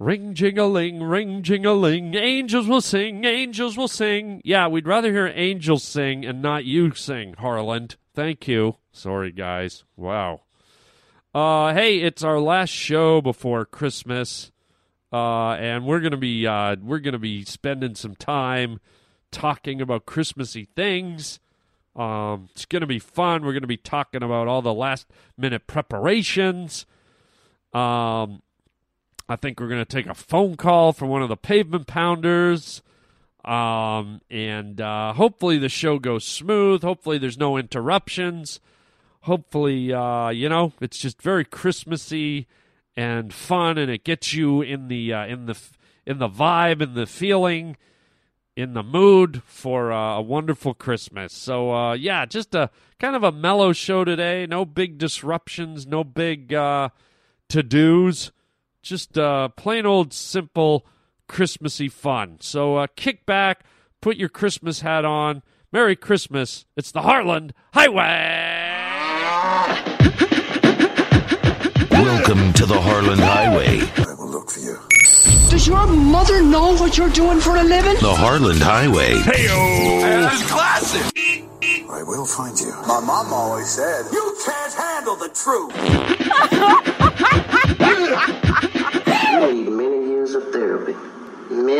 Ring jingling, ring jingling, angels will sing, angels will sing. Yeah, we'd rather hear angels sing and not you sing, Harland. Thank you. Sorry, guys. Wow. Uh, hey, it's our last show before Christmas, uh, and we're gonna be uh, we're gonna be spending some time talking about Christmassy things. Um, it's gonna be fun. We're gonna be talking about all the last minute preparations. Um, I think we're going to take a phone call from one of the pavement pounders. Um, and uh, hopefully the show goes smooth. Hopefully there's no interruptions. Hopefully, uh, you know, it's just very Christmassy and fun, and it gets you in the uh, in the in the vibe, in the feeling, in the mood for uh, a wonderful Christmas. So, uh, yeah, just a kind of a mellow show today. No big disruptions. No big uh, to dos just uh, plain old simple Christmassy fun. So uh, kick back, put your Christmas hat on. Merry Christmas. It's the Harland Highway. Welcome to the Harland Highway. I will look for you. Does your mother know what you're doing for a living? The Harland Highway. Hey, That's classic. I will find you. My mom always said, "You can't handle the truth."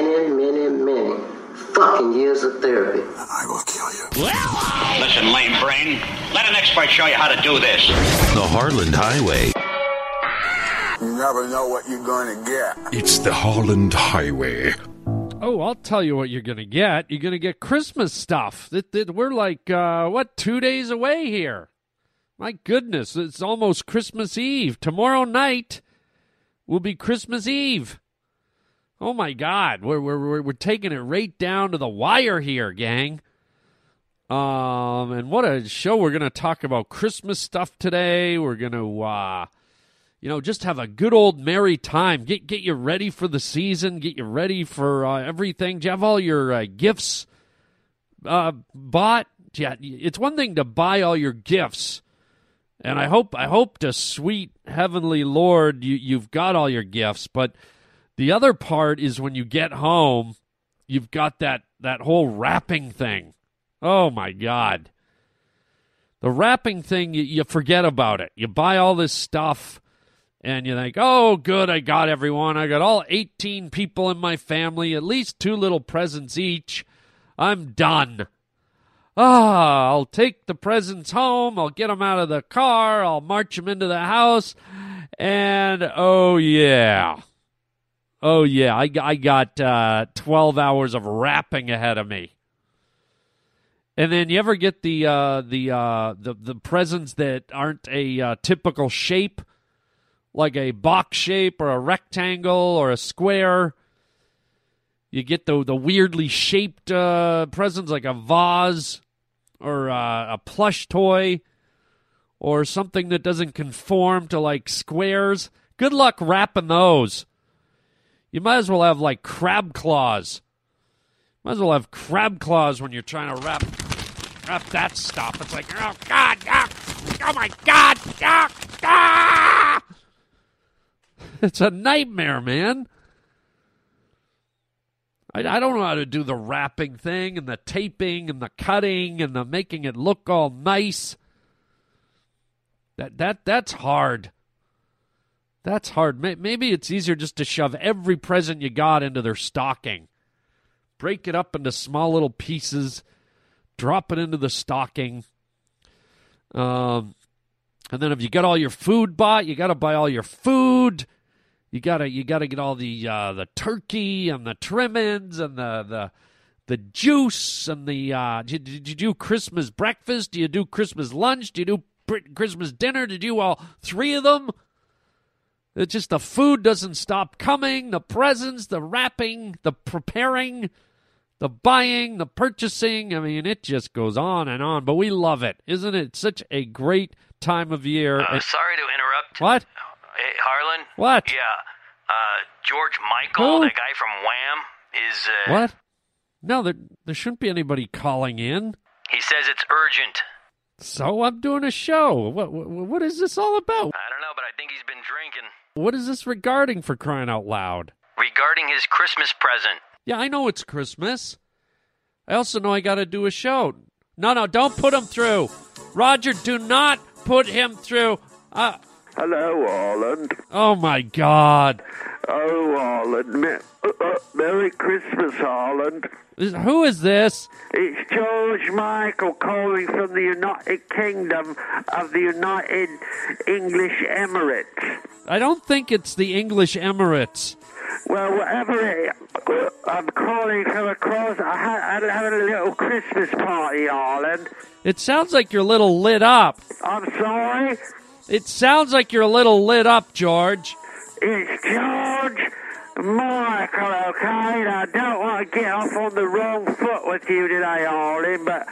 Many, many, many fucking years of therapy. I will kill you. Listen, lame brain. Let an expert show you how to do this. The Harland Highway. You never know what you're going to get. It's the Harland Highway. Oh, I'll tell you what you're going to get. You're going to get Christmas stuff. That, that we're like, uh, what, two days away here. My goodness, it's almost Christmas Eve. Tomorrow night will be Christmas Eve. Oh my God, we're we're we're, taking it right down to the wire here, gang. Um, and what a show! We're gonna talk about Christmas stuff today. We're gonna, uh, you know, just have a good old merry time. Get get you ready for the season. Get you ready for uh, everything. Do you have all your uh, gifts uh, bought? Yeah, it's one thing to buy all your gifts, and I hope I hope to sweet heavenly Lord you you've got all your gifts, but the other part is when you get home, you've got that that whole wrapping thing. Oh my god. The wrapping thing you, you forget about it. You buy all this stuff and you think, "Oh, good, I got everyone. I got all 18 people in my family, at least two little presents each. I'm done." Ah, I'll take the presents home. I'll get them out of the car. I'll march them into the house. And oh, yeah. Oh, yeah. I, I got uh, 12 hours of wrapping ahead of me. And then you ever get the uh, the, uh, the the presents that aren't a uh, typical shape, like a box shape or a rectangle or a square? You get the the weirdly shaped uh, presents, like a vase or uh, a plush toy or something that doesn't conform to like squares. Good luck wrapping those. You might as well have like crab claws. Might as well have crab claws when you're trying to wrap wrap that stuff. It's like, oh god, oh, oh my god, oh, ah! It's a nightmare, man. I, I don't know how to do the wrapping thing and the taping and the cutting and the making it look all nice. That that that's hard. That's hard. Maybe it's easier just to shove every present you got into their stocking. Break it up into small little pieces, drop it into the stocking. Um, and then if you got all your food bought, you got to buy all your food. You gotta you gotta get all the uh, the turkey and the trimmings and the the the juice and the uh, did, did you do Christmas breakfast? Do you do Christmas lunch? Do you do Christmas dinner? Did you all three of them? It's just the food doesn't stop coming. The presents, the wrapping, the preparing, the buying, the purchasing. I mean, it just goes on and on. But we love it, isn't it? Such a great time of year. Uh, sorry to interrupt. What? Hey, Harland? What? Yeah. Uh, George Michael, Who? that guy from Wham, is. Uh, What? No, there there shouldn't be anybody calling in. He says it's urgent. So I'm doing a show. What what, what is this all about? I don't know, but I think he's been. What is this regarding for crying out loud? regarding his Christmas present. Yeah, I know it's Christmas. I also know I got to do a show. No, no, don't put him through. Roger, do not put him through. Uh, Hello, Harland. oh my God. Oh, Harland. Me- uh, uh, Merry Christmas, Harland. Is- Who is this? It's George Michael calling from the United Kingdom of the United English Emirates. I don't think it's the English Emirates. Well, whatever it I'm calling from across. I had, I had a little Christmas party, Harland. It sounds like you're a little lit up. I'm sorry. It sounds like you're a little lit up, George. It's George Michael, okay? And I don't want to get off on the wrong foot with you today, Harland, but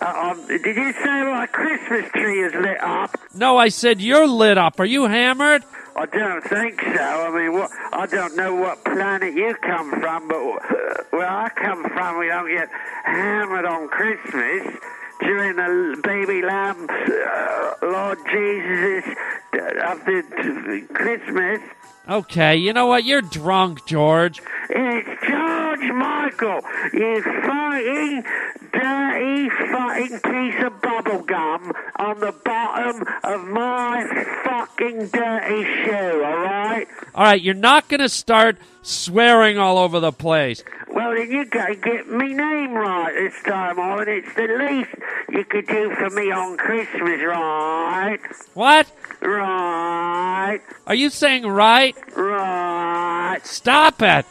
uh, um, did you say my Christmas tree is lit up? No, I said you're lit up. Are you hammered? I don't think so. I mean, what, I don't know what planet you come from, but uh, where I come from, we don't get hammered on Christmas. During the baby lamb, uh, Lord Jesus uh, of the Christmas, Okay, you know what? You're drunk, George. It's George Michael, you fucking dirty fucking piece of bubble gum on the bottom of my fucking dirty shoe, alright? All right, you're not to start swearing all over the place. Well, then you gotta get me name right this time, Owen. It's the least you could do for me on Christmas, right? What? Right, Are you saying right? right. Stop it.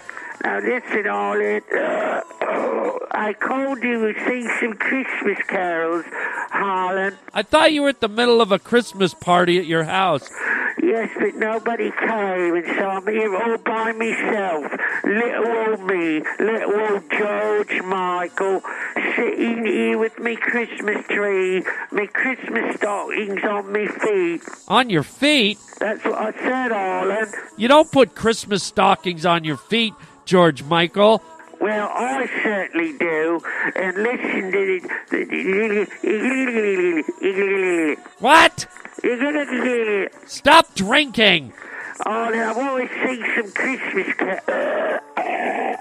Now listen, all it. Uh, I called you to sing some Christmas carols, Harland. I thought you were at the middle of a Christmas party at your house. Yes, but nobody came, and so I'm here all by myself. Little old me, little old George Michael, sitting here with me Christmas tree, me Christmas stockings on me feet. On your feet? That's what I said, Harlan. You don't put Christmas stockings on your feet, George Michael. Well, I certainly do. And listen to it. What? Stop drinking. Oh, I want to sing some Christmas. Ca-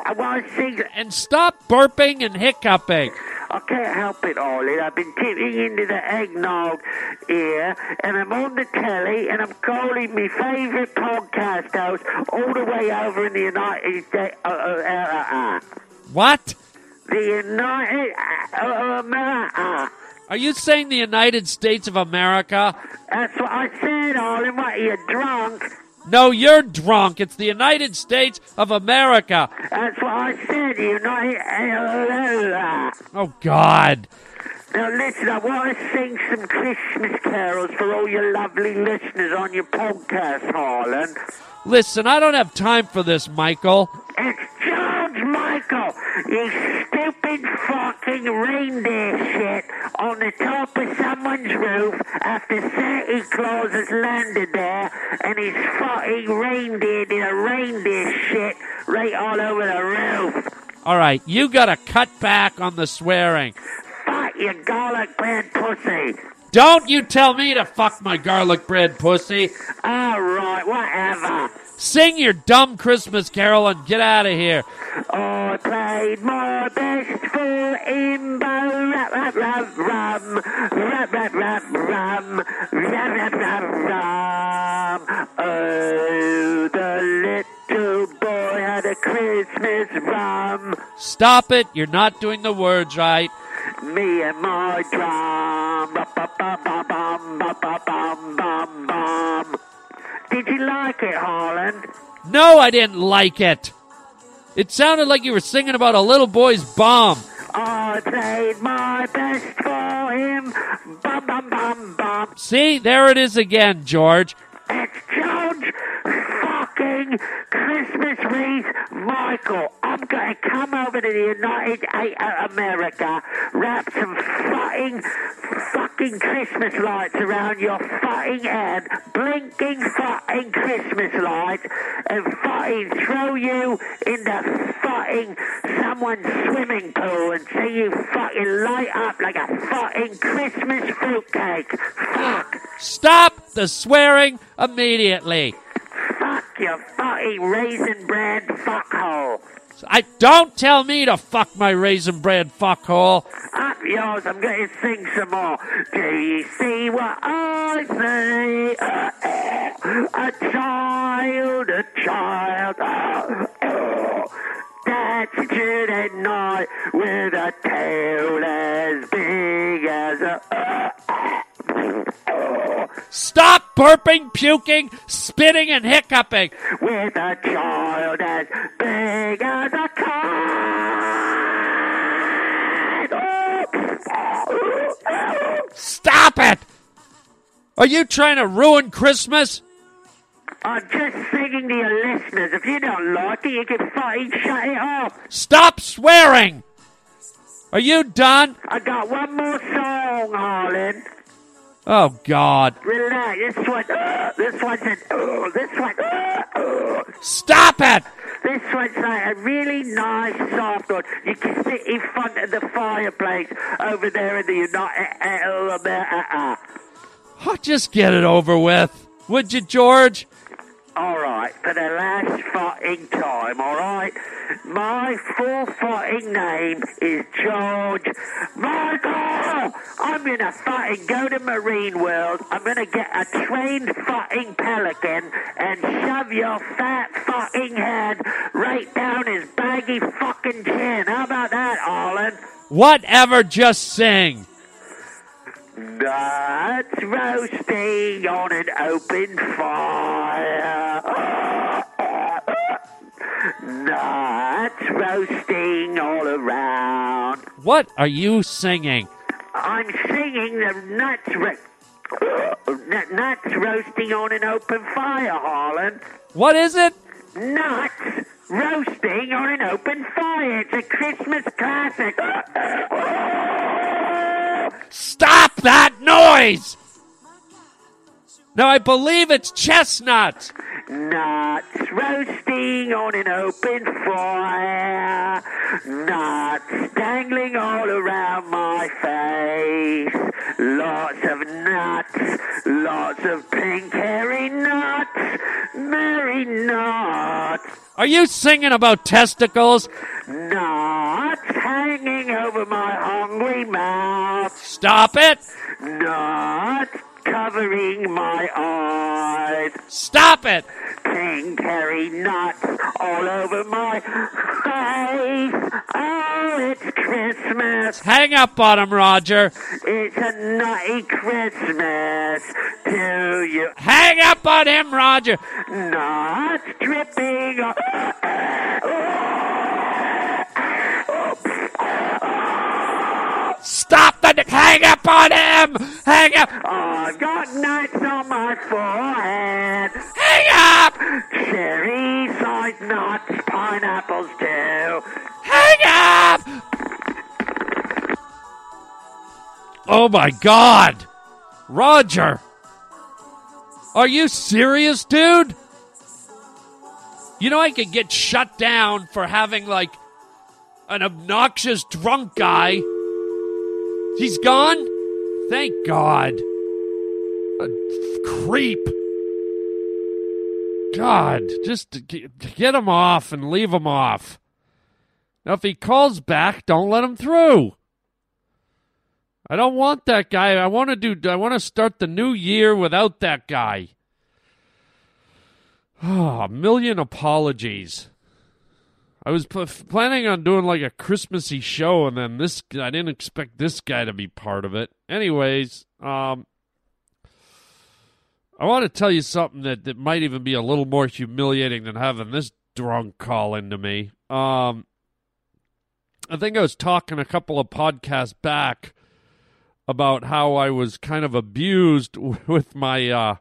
I want to sing. And stop burping and hiccuping. I can't help it, Ollie. I've been tipping into the eggnog here, and I'm on the telly, and I'm calling my favourite podcast host all the way over in the United States. Uh, uh, uh, uh, What? the United uh, uh, America. Are you saying the United States of America? That's what I said, Ollie. What, are you drunk? No, you're drunk. It's the United States of America. That's what I said, United. Oh, God. Now listen, I want to sing some Christmas carols for all your lovely listeners on your podcast, Harland. Listen, I don't have time for this, Michael. It's Michael, you stupid fucking reindeer shit on the top of someone's roof after Santa Claus has landed there and his fucking reindeer did a reindeer shit right all over the roof. All right, you gotta cut back on the swearing. Fuck you garlic bread pussy. Don't you tell me to fuck my garlic bread pussy. Alright, whatever. Sing your dumb Christmas carol and get out of here. I played my best for Imbo, rap, rap, rap, rum, rap, rap, rap, rum, rap, rap, rap, rum. Oh, the little boy had a Christmas rum. Stop it. You're not doing the words right. Me and my drum. Did you like it, Harland? No, I didn't like it. It sounded like you were singing about a little boy's bomb. I played my best for him, bum bum bum bum. See, there it is again, George. It's Christmas wreath Michael. I'm gonna come over to the United uh, America, wrap some fucking fucking Christmas lights around your fucking head, blinking fucking Christmas lights, and fucking throw you into fucking someone's swimming pool and see you fucking light up like a fucking Christmas fruitcake. Fuck. Stop the swearing immediately. Your fucking raisin bread fuckhole. I don't tell me to fuck my raisin bread fuckhole. Up yours, I'm going to sing some more. Do you see what I see? Uh, uh, a child, a child. Uh, That's Jude at night with a tail as big as a. Stop burping, puking, spitting, and hiccuping. With a child as big as a cat. Stop it! Are you trying to ruin Christmas? I'm just singing to your listeners. If you don't like it, you can fucking shut it off. Stop swearing! Are you done? I got one more song, Harland. Oh, God. Relax. This one, uh, this one's an, uh, this one, uh, uh. Stop it! This one's like a really nice soft one. You can sit in front of the fireplace over there in the United uh, America. Oh, just get it over with. Would you, George? All right, for the last fucking time, all right? My full fucking name is George Michael! I'm gonna fucking go to Marine World. I'm gonna get a trained fucking pelican and shove your fat fucking head right down his baggy fucking chin. How about that, Arlen? Whatever, just sing. Nuts roasting on an open fire. Nuts roasting all around. What are you singing? I'm singing the nuts ro- nuts roasting on an open fire, Harland. What is it? Nuts roasting on an open fire. It's a Christmas classic. Stop that noise! Now, I believe it's chestnuts. Nuts roasting on an open fire. Nuts dangling all around my face. Lots of nuts. Lots of pink hairy nuts. Merry nuts. Are you singing about testicles? Nuts hanging over my hungry mouth. Stop it! Nuts covering my eyes. Stop it! Hairy nuts all over my face. Oh, it's Christmas. Hang up on him, Roger. It's a nutty Christmas to you. Hang up on him, Roger. Nuts dripping. Oh, Stop the. Hang up on him! Hang up! I've got nuts on my forehead. Hang up! Cherry side nuts, pineapples too. Hang up! Oh my god! Roger! Are you serious, dude? You know I could get shut down for having, like, an obnoxious drunk guy. He's gone? Thank God. A creep. God, just get him off and leave him off. Now, if he calls back, don't let him through. I don't want that guy. I want to do. I want to start the new year without that guy. Oh, a million apologies. I was p- planning on doing like a Christmassy show, and then this. I didn't expect this guy to be part of it. Anyways, um, I want to tell you something that, that might even be a little more humiliating than having this drunk call into me. Um, I think I was talking a couple of podcasts back about how I was kind of abused with my uh,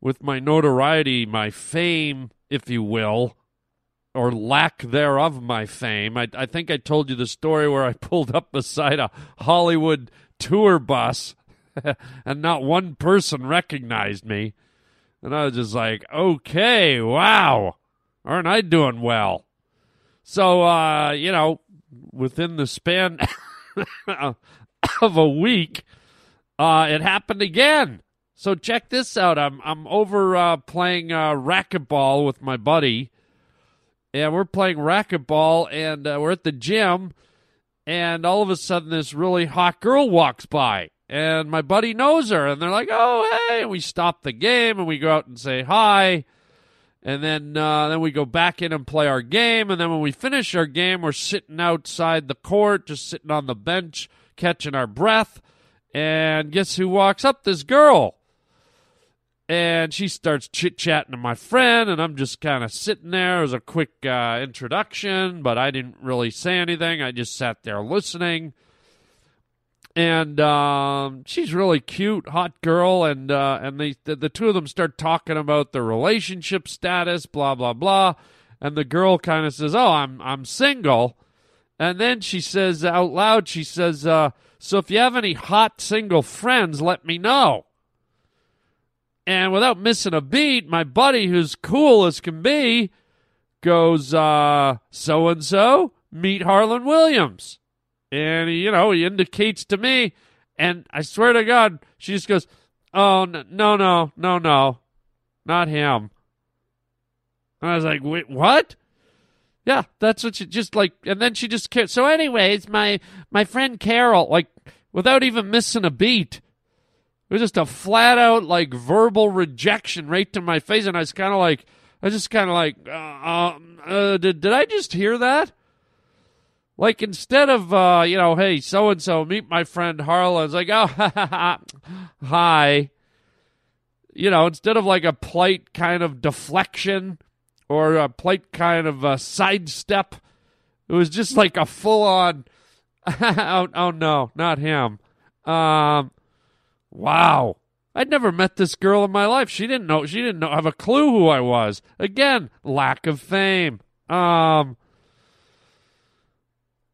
with my notoriety, my fame, if you will, or lack thereof, my fame. I, I think I told you the story where I pulled up beside a Hollywood tour bus and not one person recognized me. And I was just like, okay, wow, aren't I doing well? So, uh, you know, within the span of a week, uh, it happened again. So check this out. I'm I'm over uh, playing uh, racquetball with my buddy, and we're playing racquetball, and uh, we're at the gym, and all of a sudden this really hot girl walks by, and my buddy knows her, and they're like, "Oh, hey!" And we stop the game, and we go out and say hi, and then uh, then we go back in and play our game, and then when we finish our game, we're sitting outside the court, just sitting on the bench, catching our breath, and guess who walks up? This girl and she starts chit chatting to my friend, and I'm just kind of sitting there. Was a quick uh, introduction, but I didn't really say anything. I just sat there listening. And um, she's really cute, hot girl, and uh, and they the, the two of them start talking about their relationship status, blah blah blah. And the girl kind of says, "Oh, I'm I'm single," and then she says out loud, she says, uh, "So if you have any hot single friends, let me know." And without missing a beat, my buddy, who's cool as can be, goes, uh, so and so, meet Harland Williams. And, you know, he indicates to me, and I swear to God, she just goes, oh, no, no, no, no, no, not him. And I was like, wait, what? Yeah, that's what she just like, and then she just, so anyways, my, my friend Carol, like, without even missing a beat, was just a flat out like verbal rejection right to my face, and I was kind of like, I was just kind of like, uh, uh, uh, did did I just hear that? Like instead of uh, you know, hey, so and so, meet my friend Harland. It's like, oh, hi. You know, instead of like a polite kind of deflection or a polite kind of a sidestep, it was just like a full on. oh, oh no, not him. Um, Wow. I'd never met this girl in my life. She didn't know she didn't know have a clue who I was. Again, lack of fame. Um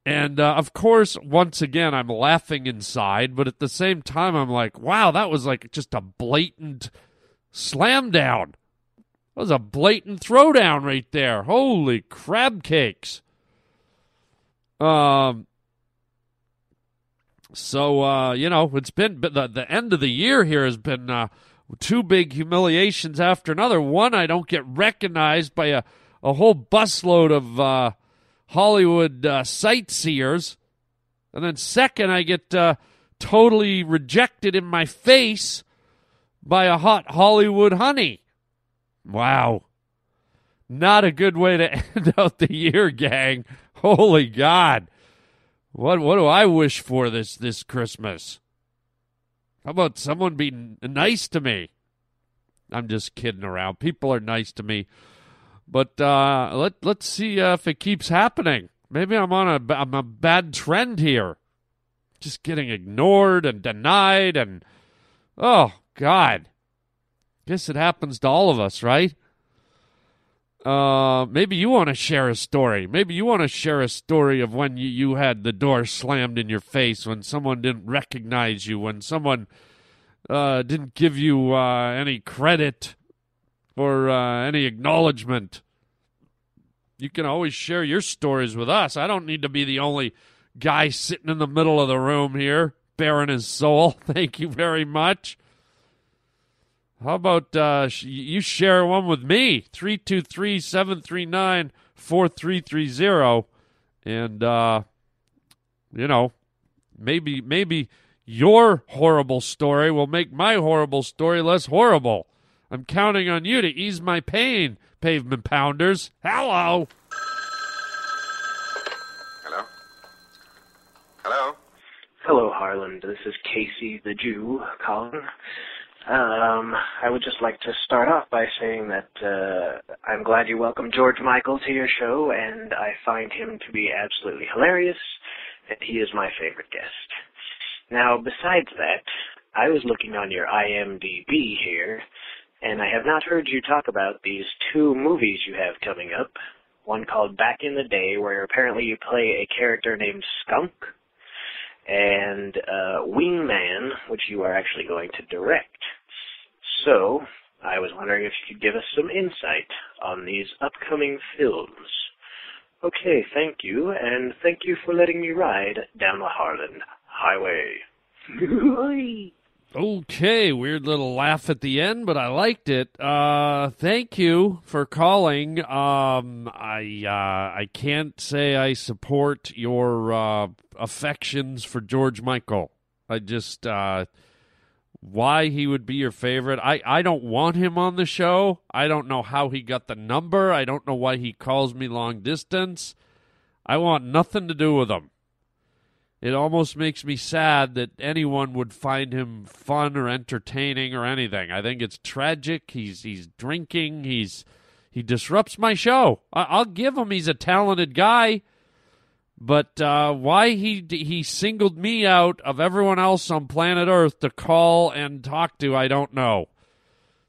and uh, of course, once again, I'm laughing inside, but at the same time, I'm like, wow, that was like just a blatant slam down. That was a blatant throwdown right there. Holy crab cakes. Um, so uh, you know, it's been the the end of the year here has been uh, two big humiliations after another. One, I don't get recognized by a a whole busload of uh, Hollywood uh, sightseers, and then second, I get uh, totally rejected in my face by a hot Hollywood honey. Wow. Not a good way to end out the year, gang. Holy God. What what do I wish for this this Christmas? How about someone be nice to me? I'm just kidding around. People are nice to me, but uh, let let's see uh, if it keeps happening. Maybe I'm on a I'm a bad trend here. Just getting ignored and denied and oh God. Guess it happens to all of us, right? Uh, maybe you want to share a story. Maybe you want to share a story of when you, you had the door slammed in your face, when someone didn't recognize you, when someone uh, didn't give you uh, any credit or uh, any acknowledgement. You can always share your stories with us. I don't need to be the only guy sitting in the middle of the room here, bearing his soul. Thank you very much. How about uh, you share one with me? 323 739 4330. And, uh, you know, maybe, maybe your horrible story will make my horrible story less horrible. I'm counting on you to ease my pain, pavement pounders. Hello. Hello. Hello. Hello, Harland. This is Casey the Jew calling. Um, I would just like to start off by saying that uh, I'm glad you welcomed George Michael to your show, and I find him to be absolutely hilarious, and he is my favorite guest. Now, besides that, I was looking on your IMDb here, and I have not heard you talk about these two movies you have coming up. One called Back in the Day, where apparently you play a character named Skunk, and uh, Wingman, which you are actually going to direct. So, I was wondering if you could give us some insight on these upcoming films. Okay, thank you, and thank you for letting me ride down the Harland Highway. Okay, weird little laugh at the end, but I liked it. Uh, thank you for calling. Um, I uh, I can't say I support your uh, affections for George Michael. I just uh, why he would be your favorite. I I don't want him on the show. I don't know how he got the number. I don't know why he calls me long distance. I want nothing to do with him. It almost makes me sad that anyone would find him fun or entertaining or anything. I think it's tragic. He's he's drinking. He's he disrupts my show. I, will give him he's a talented guy, but uh, why he he singled me out of everyone else on planet Earth to call and talk to, I don't know.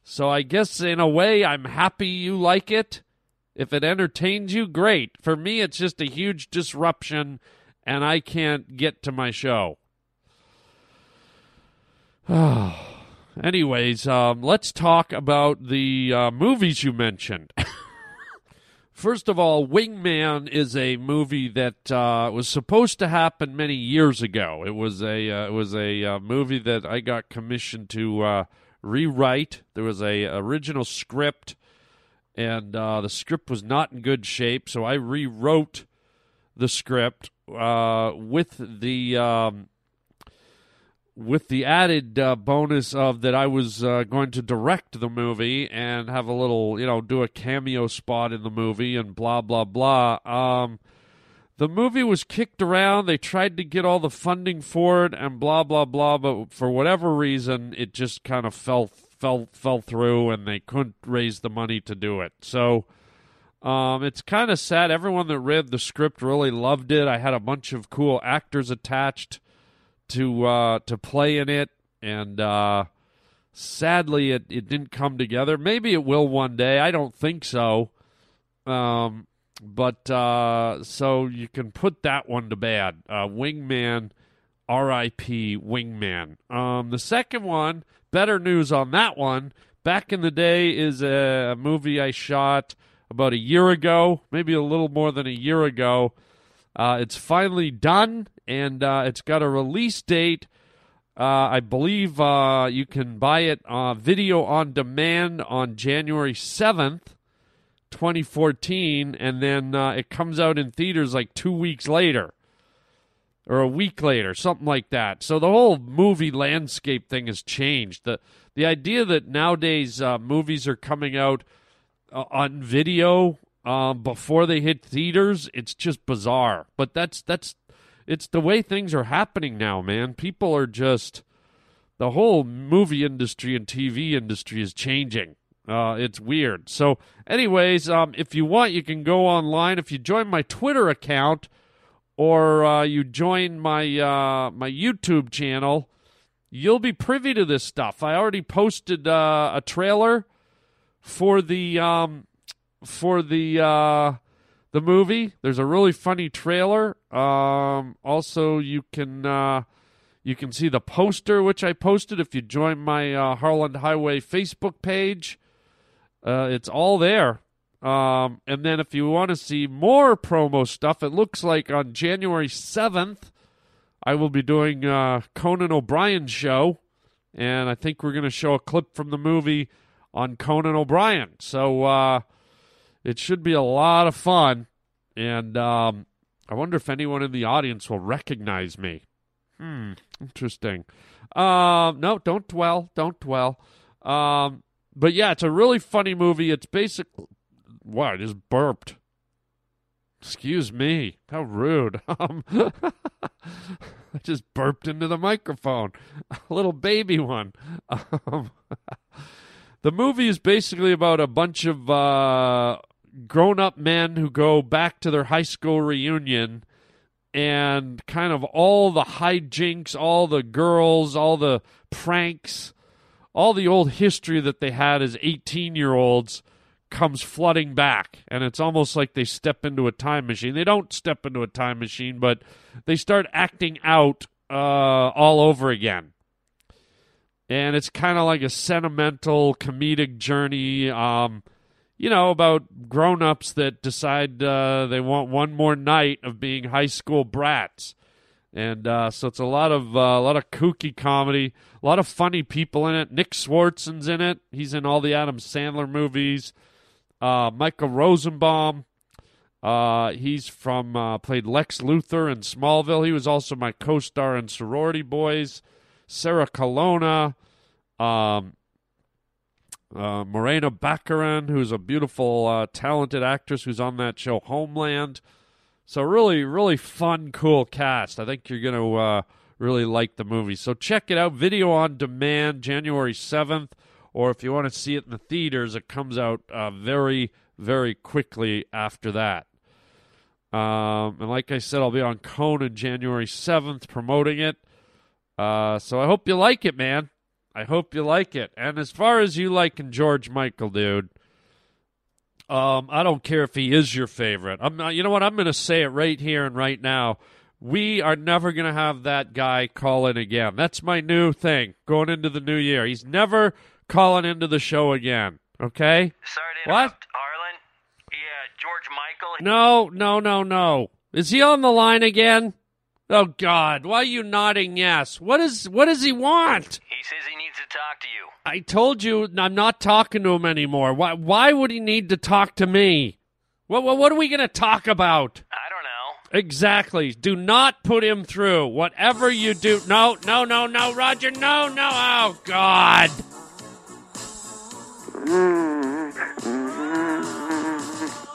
So I guess in a way, I'm happy you like it. If it entertains you, great. For me, it's just a huge disruption and I can't get to my show. Anyways, um, let's talk about the uh, movies you mentioned. First of all, Wingman is a movie that uh, was supposed to happen many years ago. It was a uh, it was a uh, movie that I got commissioned to uh, rewrite. There was a original script, and uh, the script was not in good shape, so I rewrote the script uh, with the um, with the added uh, bonus of that I was uh, going to direct the movie and have a little, you know, do a cameo spot in the movie and blah blah blah. Um, the movie was kicked around. They tried to get all the funding for it and blah blah blah, but for whatever reason, it just kind of fell fell fell through, and they couldn't raise the money to do it. So um, it's kind of sad. Everyone that read the script really loved it. I had a bunch of cool actors attached to uh, to play in it, and uh, sadly, it, it didn't come together. Maybe it will one day. I don't think so. Um, but uh, so you can put that one to bed. Uh, Wingman, R.I.P. Wingman. Um, the second one, better news on that one. Back in the day, is a movie I shot about a year ago, maybe a little more than a year ago. Uh, it's finally done, and uh, it's got a release date. Uh, I believe uh, you can buy it uh, video on demand on January 7th, 2014, and then uh, it comes out in theaters like two weeks later or a week later, something like that. So the whole movie landscape thing has changed. The the idea that nowadays movies are coming out – uh, on video um, before they hit theaters, it's just bizarre. But that's that's it's the way things are happening now, man. People are just the whole movie industry and TV industry is changing. Uh, it's weird. So, anyways, um, if you want, you can go online. If you join my Twitter account or uh, you join my uh, my YouTube channel, you'll be privy to this stuff. I already posted uh, a trailer for the um, for the uh, the movie. There's a really funny trailer. Um, also, you can uh, you can see the poster which I posted if you join my uh, Harland Highway Facebook page. Uh, it's all there. Um, and then if you want to see more promo stuff, it looks like on January 7th, I will be doing uh, Conan O'Brien's show. And I think we're going to show a clip from the movie on Conan O'Brien. So uh, it should be a lot of fun. And um, I wonder if anyone in the audience will recognize me. Hmm, interesting. Um, no, don't dwell. Don't dwell. Um, but yeah, it's a really funny movie. It's basically. Wow, I just burped. Excuse me. How rude. Um, I just burped into the microphone. A little baby one. Um, the movie is basically about a bunch of uh, grown up men who go back to their high school reunion and kind of all the hijinks, all the girls, all the pranks, all the old history that they had as 18 year olds comes flooding back. And it's almost like they step into a time machine. They don't step into a time machine, but they start acting out uh, all over again and it's kind of like a sentimental comedic journey um, you know about grown-ups that decide uh, they want one more night of being high school brats and uh, so it's a lot of uh, a lot of kooky comedy, a lot of funny people in it. Nick Swardson's in it; he's in all the Adam Sandler movies. Uh, Michael Rosenbaum, uh, he's from uh, played Lex Luthor in Smallville. He was also my co-star in Sorority Boys. Sarah Colonna, um, uh, Morena Baccarin, who's a beautiful, uh, talented actress who's on that show Homeland. So really, really fun, cool cast. I think you're going to uh, really like the movie. So check it out. Video on demand, January seventh, or if you want to see it in the theaters, it comes out uh, very, very quickly after that. Um, and like I said, I'll be on Conan January seventh promoting it. Uh, so I hope you like it, man. I hope you like it. And as far as you liking George Michael, dude, um, I don't care if he is your favorite. I'm not. You know what? I'm going to say it right here and right now. We are never going to have that guy call in again. That's my new thing going into the new year. He's never calling into the show again. Okay? Sorry to What? Harland. Yeah, George Michael. No, no, no, no. Is he on the line again? Oh God! Why are you nodding yes? What is? What does he want? He says he needs to talk to you. I told you I'm not talking to him anymore. Why? Why would he need to talk to me? What? What, what are we going to talk about? I don't know. Exactly. Do not put him through. Whatever you do. No, no, no, no, Roger. No, no. Oh God.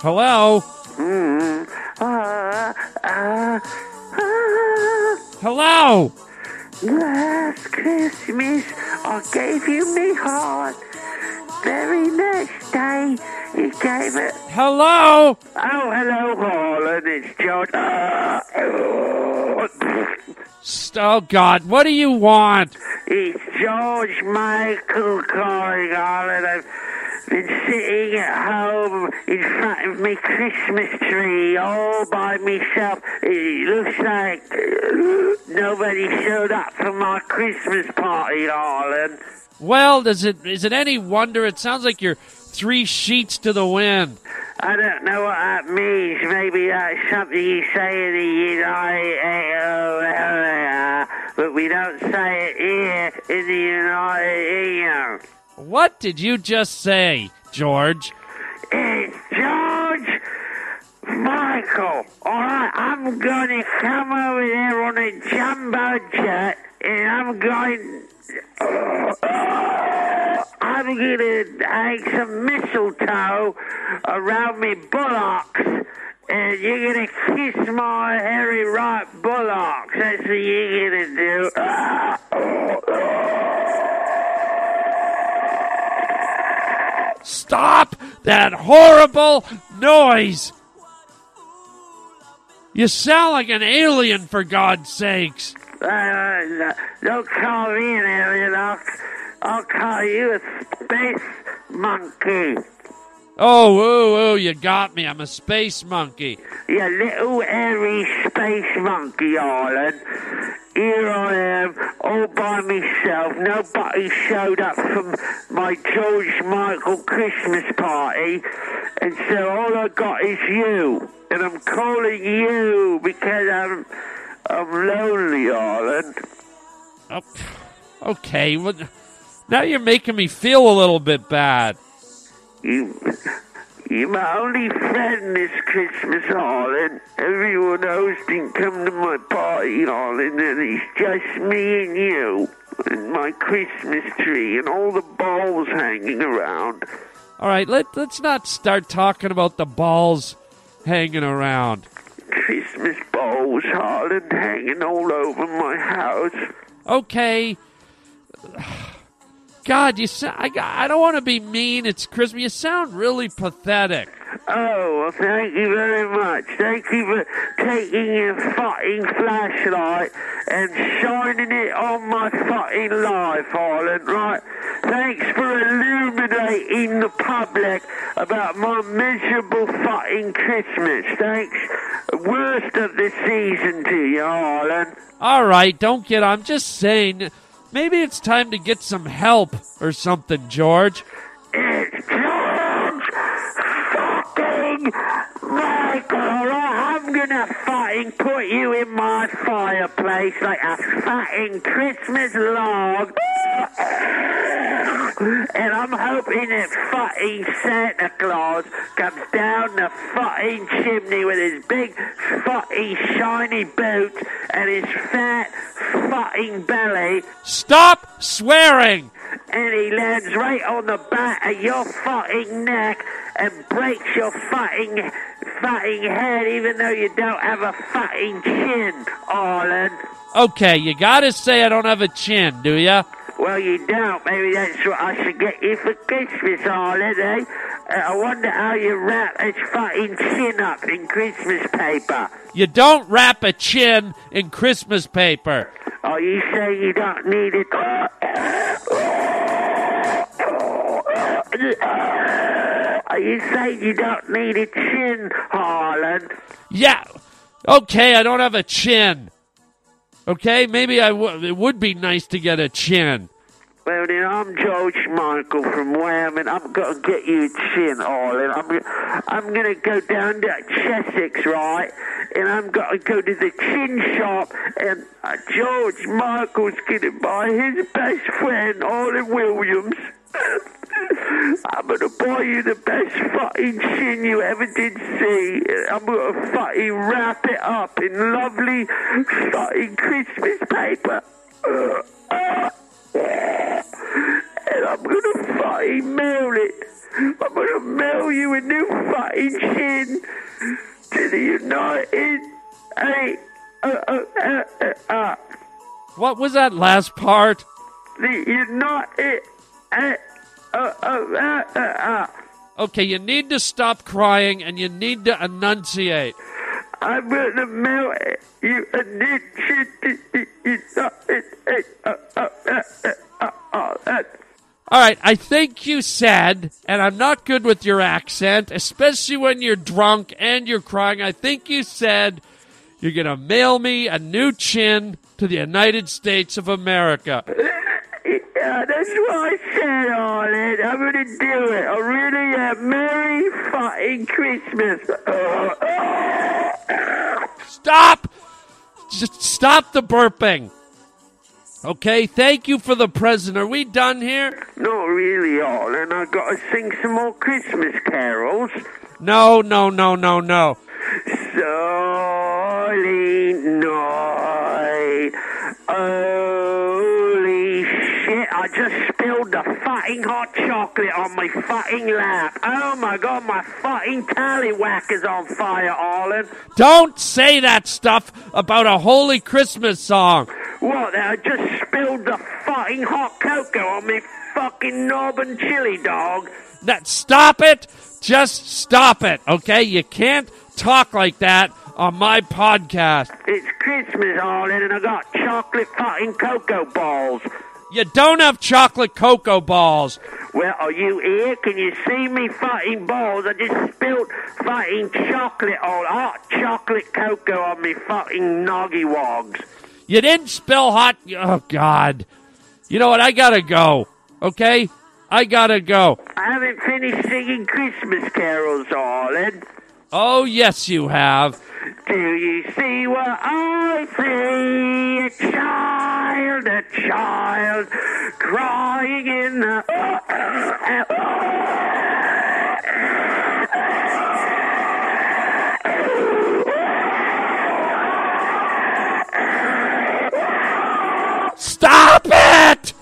Hello. Hello. Last Christmas, I gave you me heart. Very next day, you gave it. Hello. Oh, hello, Harland. It's George. Uh, Oh God. What do you want? it's George Michael calling, Harland. I've been sitting at home in front of me Christmas tree all by myself. It looks like nobody showed up for my Christmas party, Harland. Well, does it? Is it any wonder? It sounds like you're three sheets to the wind. I don't know what that means. Maybe that's something you say in the United but we don't say it here in the United Kingdom. What did you just say, George? It's George Michael. All right, I'm going to come over there on a jumbo jet, and I'm going. I'm going to hang some mistletoe around me bullocks, and you're going to kiss my hairy right bullocks. That's what you're going to do. Stop that horrible noise! You sound like an alien, for God's sakes. Uh, don't call me an alien. I'll, I'll call you a space monkey. Oh, oh, you got me. I'm a space monkey. You little hairy space monkey, Ireland. Here I am, all by myself. Nobody showed up from my George Michael Christmas party. And so all I got is you. And I'm calling you because I'm, I'm lonely, Ireland. Oh, okay, what? Now you're making me feel a little bit bad. You, you're my only friend this Christmas, Harland. Everyone else didn't come to my party, Harland, and it's just me and you, and my Christmas tree, and all the balls hanging around. All right, let let's not start talking about the balls hanging around. Balls, Harland, hanging all over my house. Okay. God, you sound, I, I don't want to be mean. It's Christmas. You sound really pathetic. Oh, well, thank you very much. Thank you for taking your fucking flashlight and shining it on my fucking life, Harland, right? Thanks for illuminating the public about my miserable fucking Christmas. Thanks. Worst of the season to you, Harland. All right, don't get. I'm just saying. Maybe it's time to get some help or something, George. Fucking Michael. I'm gonna fucking put you in my fireplace like a fucking Christmas log. And I'm hoping that fucking Santa Claus comes down the fucking chimney with his big fucking shiny boots and his fat fucking belly Stop swearing! And he lands right on the back of your fucking neck and breaks your fucking fucking head even though you don't have a fucking chin, Arlen. Okay, you gotta say I don't have a chin, do ya? Well, you don't. Maybe that's what I should get you for Christmas, Arlen, eh? Uh, I wonder how you wrap his fucking chin up in Christmas paper. You don't wrap a chin in Christmas paper. Oh, you say you don't need it? Are you saying you don't need a chin, Harlan? Yeah. Okay, I don't have a chin. Okay, maybe I w- it would be nice to get a chin. Well, then I'm George Michael from Wham, and I'm gonna get you chin, Harlan. I'm, I'm gonna go down to Chessex, right? And I'm gonna go to the chin shop, and uh, George Michael's gonna buy his best friend, Harlan Williams. I'm gonna buy you the best fucking chin you ever did see. I'm gonna fucking wrap it up in lovely fucking Christmas paper. fucking mail it. I'm gonna mail you a new fucking chin to the United. Hey, uh, uh, uh, What was that last part? the United. Uh, uh, uh, uh, uh, uh. Okay, you need to stop crying and you need to enunciate. I'm gonna mail. You a new chin to the United. Uh, uh, uh, uh, uh, uh, uh. All right, I think you said, and I'm not good with your accent, especially when you're drunk and you're crying. I think you said you're going to mail me a new chin to the United States of America. Yeah, that's what I said, Arlen. I'm gonna do it. I really am. Merry fucking Christmas. Stop! Just stop the burping. Okay, thank you for the present. Are we done here? Not really, Arlen. I gotta sing some more Christmas carols. No, no, no, no, no. Silent night. Holy shit, I just spilled the fucking hot chocolate on my fucking lap. Oh my god, my fucking tallywhack is on fire, Arlen. Don't say that stuff about a holy Christmas song. What, I just spilled the fucking hot cocoa on me fucking knob and chili dog? That stop it. Just stop it, okay? You can't talk like that on my podcast. It's Christmas, Arlen, and I got chocolate fucking cocoa balls. You don't have chocolate cocoa balls. Well, are you here? Can you see me fucking balls? I just spilled fucking chocolate on hot chocolate cocoa on me fucking noggy wogs. You didn't spill hot. Oh, God. You know what? I gotta go, okay? I gotta go. I haven't finished singing Christmas carols, Arlen. Oh, yes, you have. Do you see what I see? A child, a child, crying in the. Stop it!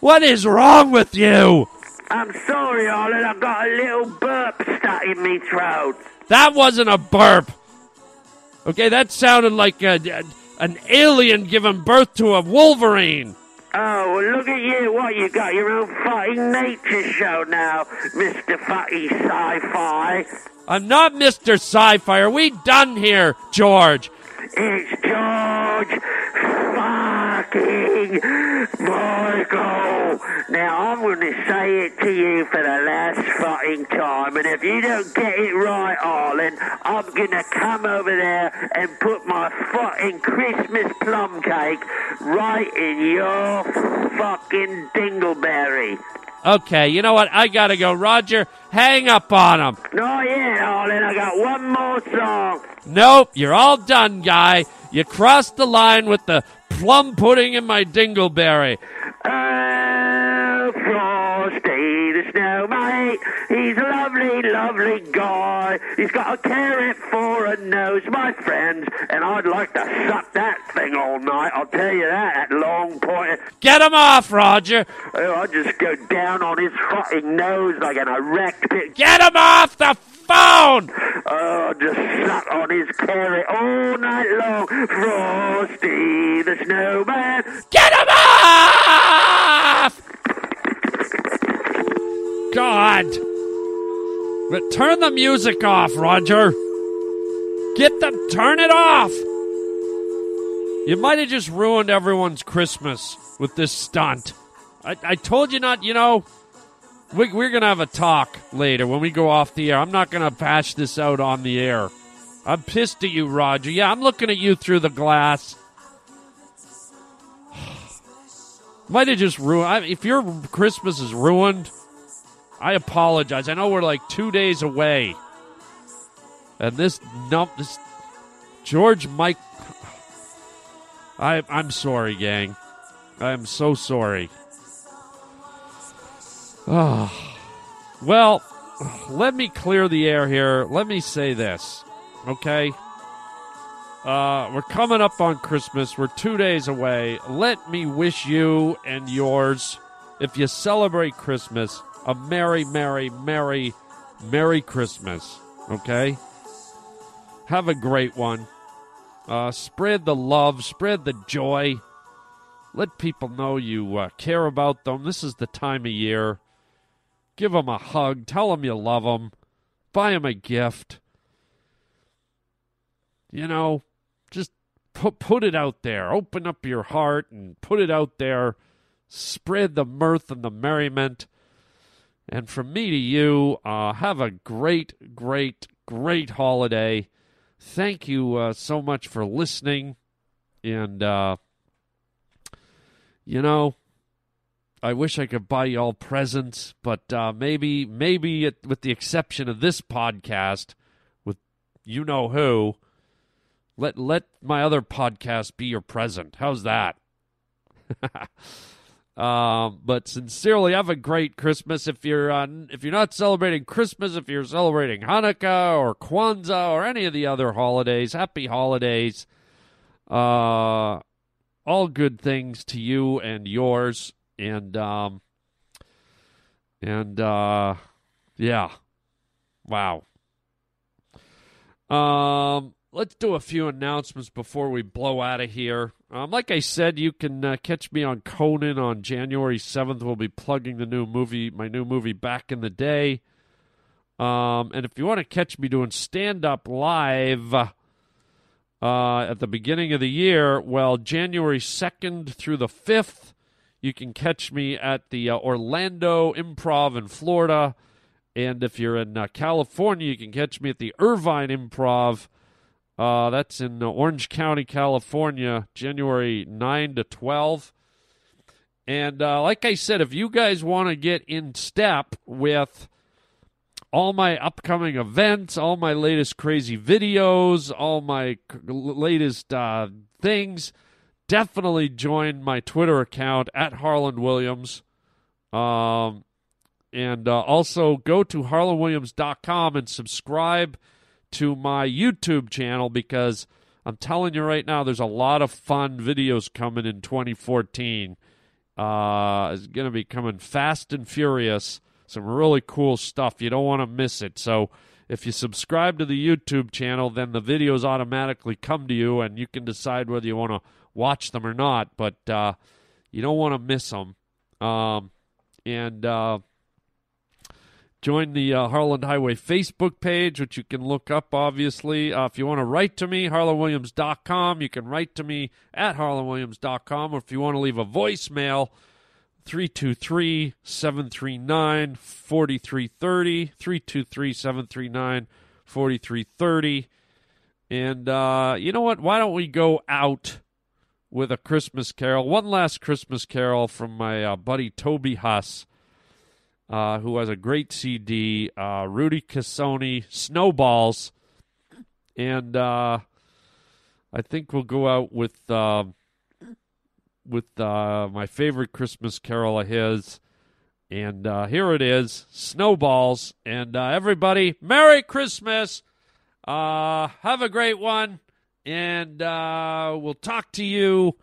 What is wrong with you? I'm sorry, Arlen. I've got a little burp stuck in me throat. That wasn't a burp. Okay, that sounded like a, a- an alien giving birth to a Wolverine. Oh, well, look at you. What, you got your own fucking nature show now, Mr. Fucking Sci-Fi. I'm not Mr. Sci-Fi. Are we done here, George? It's George fucking Michael. Now, I'm going to say it to you for the last fucking time, and if you don't get it right, Arlen, I'm going to come over there and put my fucking Christmas plum cake right in your fucking dingleberry. Okay, you know what? I gotta go. Roger, hang up on him. Not yet, darling. I got one more song. Nope, you're all done, guy. You crossed the line with the plum pudding in my dingleberry. Uh, Frosty the Snowmate. He's a lovely, lovely guy. He's got a carrot for a nose, my friends. And I'd like to suck that thing all night. I'll tell you that, that long point. Get him off, Roger. Oh, I'll just go down on his fucking nose like an erect pig. Get him off the phone. Oh, I'll just suck on his carrot all night long. Frosty the Snowman. Get him off! God. But turn the music off, Roger. Get the turn it off. You might have just ruined everyone's Christmas with this stunt. I, I told you not, you know, we, we're going to have a talk later when we go off the air. I'm not going to bash this out on the air. I'm pissed at you, Roger. Yeah, I'm looking at you through the glass. Might have just ruined. I, if your Christmas is ruined, I apologize. I know we're like two days away, and this num this George Mike. I I'm sorry, gang. I'm so sorry. Oh, well, let me clear the air here. Let me say this, okay? Uh, we're coming up on Christmas. We're two days away. Let me wish you and yours, if you celebrate Christmas, a merry, merry, merry, merry Christmas. Okay? Have a great one. Uh, spread the love, spread the joy. Let people know you uh, care about them. This is the time of year. Give them a hug. Tell them you love them. Buy them a gift. You know, just put put it out there. Open up your heart and put it out there. Spread the mirth and the merriment. And from me to you, uh, have a great, great, great holiday. Thank you uh, so much for listening. And, uh, you know, I wish I could buy you all presents, but uh, maybe, maybe it, with the exception of this podcast, with you know who, let let my other podcast be your present. How's that? um, but sincerely, have a great Christmas. If you're uh, if you're not celebrating Christmas, if you're celebrating Hanukkah or Kwanzaa or any of the other holidays, happy holidays. Uh, all good things to you and yours, and um, and uh, yeah, wow. Um, let's do a few announcements before we blow out of here. Um, like I said, you can uh, catch me on Conan on January seventh. We'll be plugging the new movie, my new movie, Back in the Day. Um, and if you want to catch me doing stand up live uh, at the beginning of the year, well, January second through the fifth, you can catch me at the uh, Orlando Improv in Florida. And if you're in uh, California, you can catch me at the Irvine Improv. Uh, that's in uh, Orange County, California, January 9 to 12. And uh, like I said, if you guys want to get in step with all my upcoming events, all my latest crazy videos, all my c- latest uh, things, definitely join my Twitter account at Harlan Williams. Um, and uh, also go to harlanwilliams.com and subscribe to my YouTube channel because I'm telling you right now, there's a lot of fun videos coming in 2014. Uh, it's going to be coming fast and furious. Some really cool stuff. You don't want to miss it. So if you subscribe to the YouTube channel, then the videos automatically come to you, and you can decide whether you want to watch them or not. But uh, you don't want to miss them. Um, and uh, join the uh, Harland Highway Facebook page, which you can look up, obviously. Uh, if you want to write to me, harlanwilliams.com. You can write to me at harlanwilliams.com. Or if you want to leave a voicemail, 323 739 4330. 323 739 4330. And uh, you know what? Why don't we go out with a Christmas carol? One last Christmas carol from my uh, buddy Toby Huss. Uh, who has a great CD, uh, Rudy Cassoni, Snowballs. And uh, I think we'll go out with uh, with uh, my favorite Christmas carol of his. And uh, here it is, Snowballs. And everybody, Merry Christmas. Have a great one. And we'll talk to you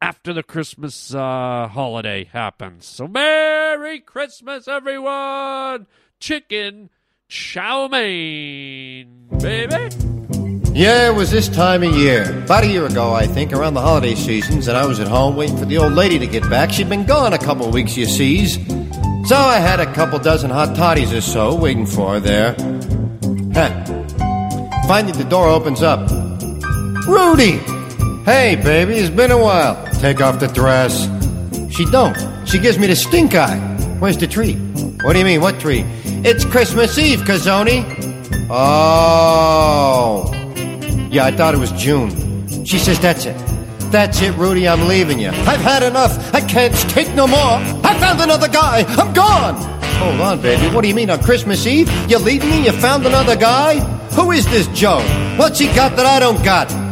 after the Christmas uh, holiday happens. So, Merry Christmas, everyone! Chicken chow mein, baby. Yeah, it was this time of year. About a year ago, I think, around the holiday seasons, and I was at home waiting for the old lady to get back. She'd been gone a couple weeks, you sees. So I had a couple dozen hot toddies or so waiting for her there. Huh. Finally, the door opens up. Rudy! Hey, baby, it's been a while. Take off the dress. She don't. She gives me the stink eye. Where's the tree? What do you mean, what tree? It's Christmas Eve, Kazoni. Oh. Yeah, I thought it was June. She says, that's it. That's it, Rudy, I'm leaving you. I've had enough. I can't take no more. I found another guy. I'm gone. Hold on, baby. What do you mean on Christmas Eve? You're leaving me? You found another guy? Who is this Joe? What's he got that I don't got?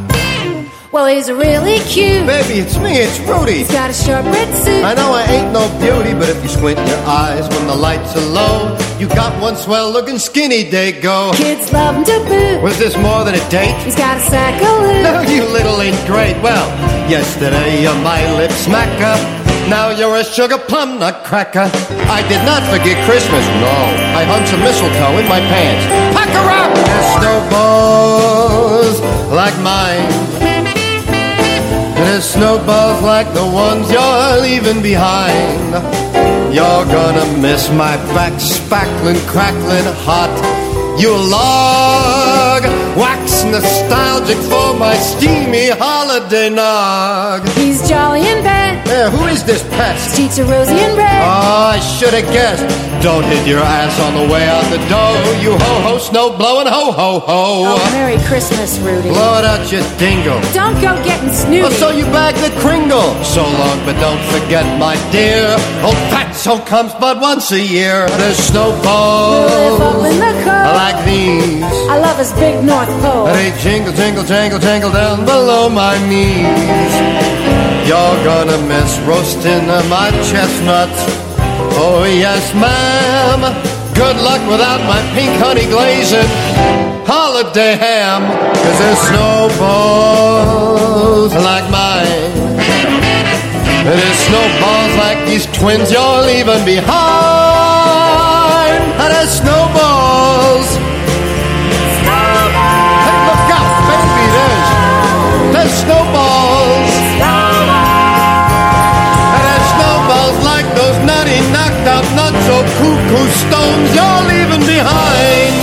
Well, he's really cute. Baby, it's me, it's Rudy. He's got a short red suit. I know I ain't no beauty, but if you squint your eyes when the lights are low, you got one swell looking skinny day go. Kids love him to boot. Was this more than a date? He's got a sack of loot. No, you little ain't great. Well, yesterday you're my lip smacker. Now you're a sugar plum nutcracker. I did not forget Christmas, no. I hung some mistletoe in my pants. Pack her up! There's snowballs like mine. There's snowballs like the ones you're leaving behind. You're gonna miss my back spackling, crackling hot. You log wax nostalgic for my steamy holiday nog. He's jolly in bed. Who is this pest? Teacher Rosie and red. Oh, I should have guessed. Don't hit your ass on the way out the door. You ho ho snow blowing ho ho ho. Oh, Merry Christmas, Rudy. Blow it out, your dingle. Don't go getting snooty. Oh, so you bag the kringle. So long, but don't forget, my dear. Old fatso comes but once a year. There's snowballs. Live up in the cold. Like these. I love his big North Pole. They jingle, jingle, jangle, jangle down below my knees. You're gonna miss roasting my chestnuts. Oh, yes, ma'am. Good luck without my pink honey glazing holiday ham. Cause there's snowballs like mine. There's snowballs like these twins you're leaving behind. And there's snowballs. Stones you're leaving behind.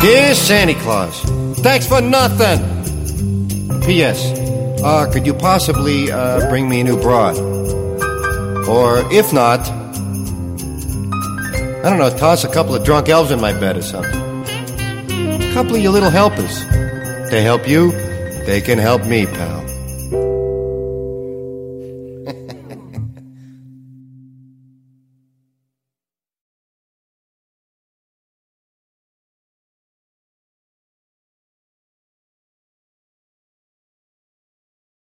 Dear Santa Claus, thanks for nothing. P.S. Uh, could you possibly uh, bring me a new broad? Or if not, I don't know, toss a couple of drunk elves in my bed or something. A couple of your little helpers. They help you, they can help me, pal.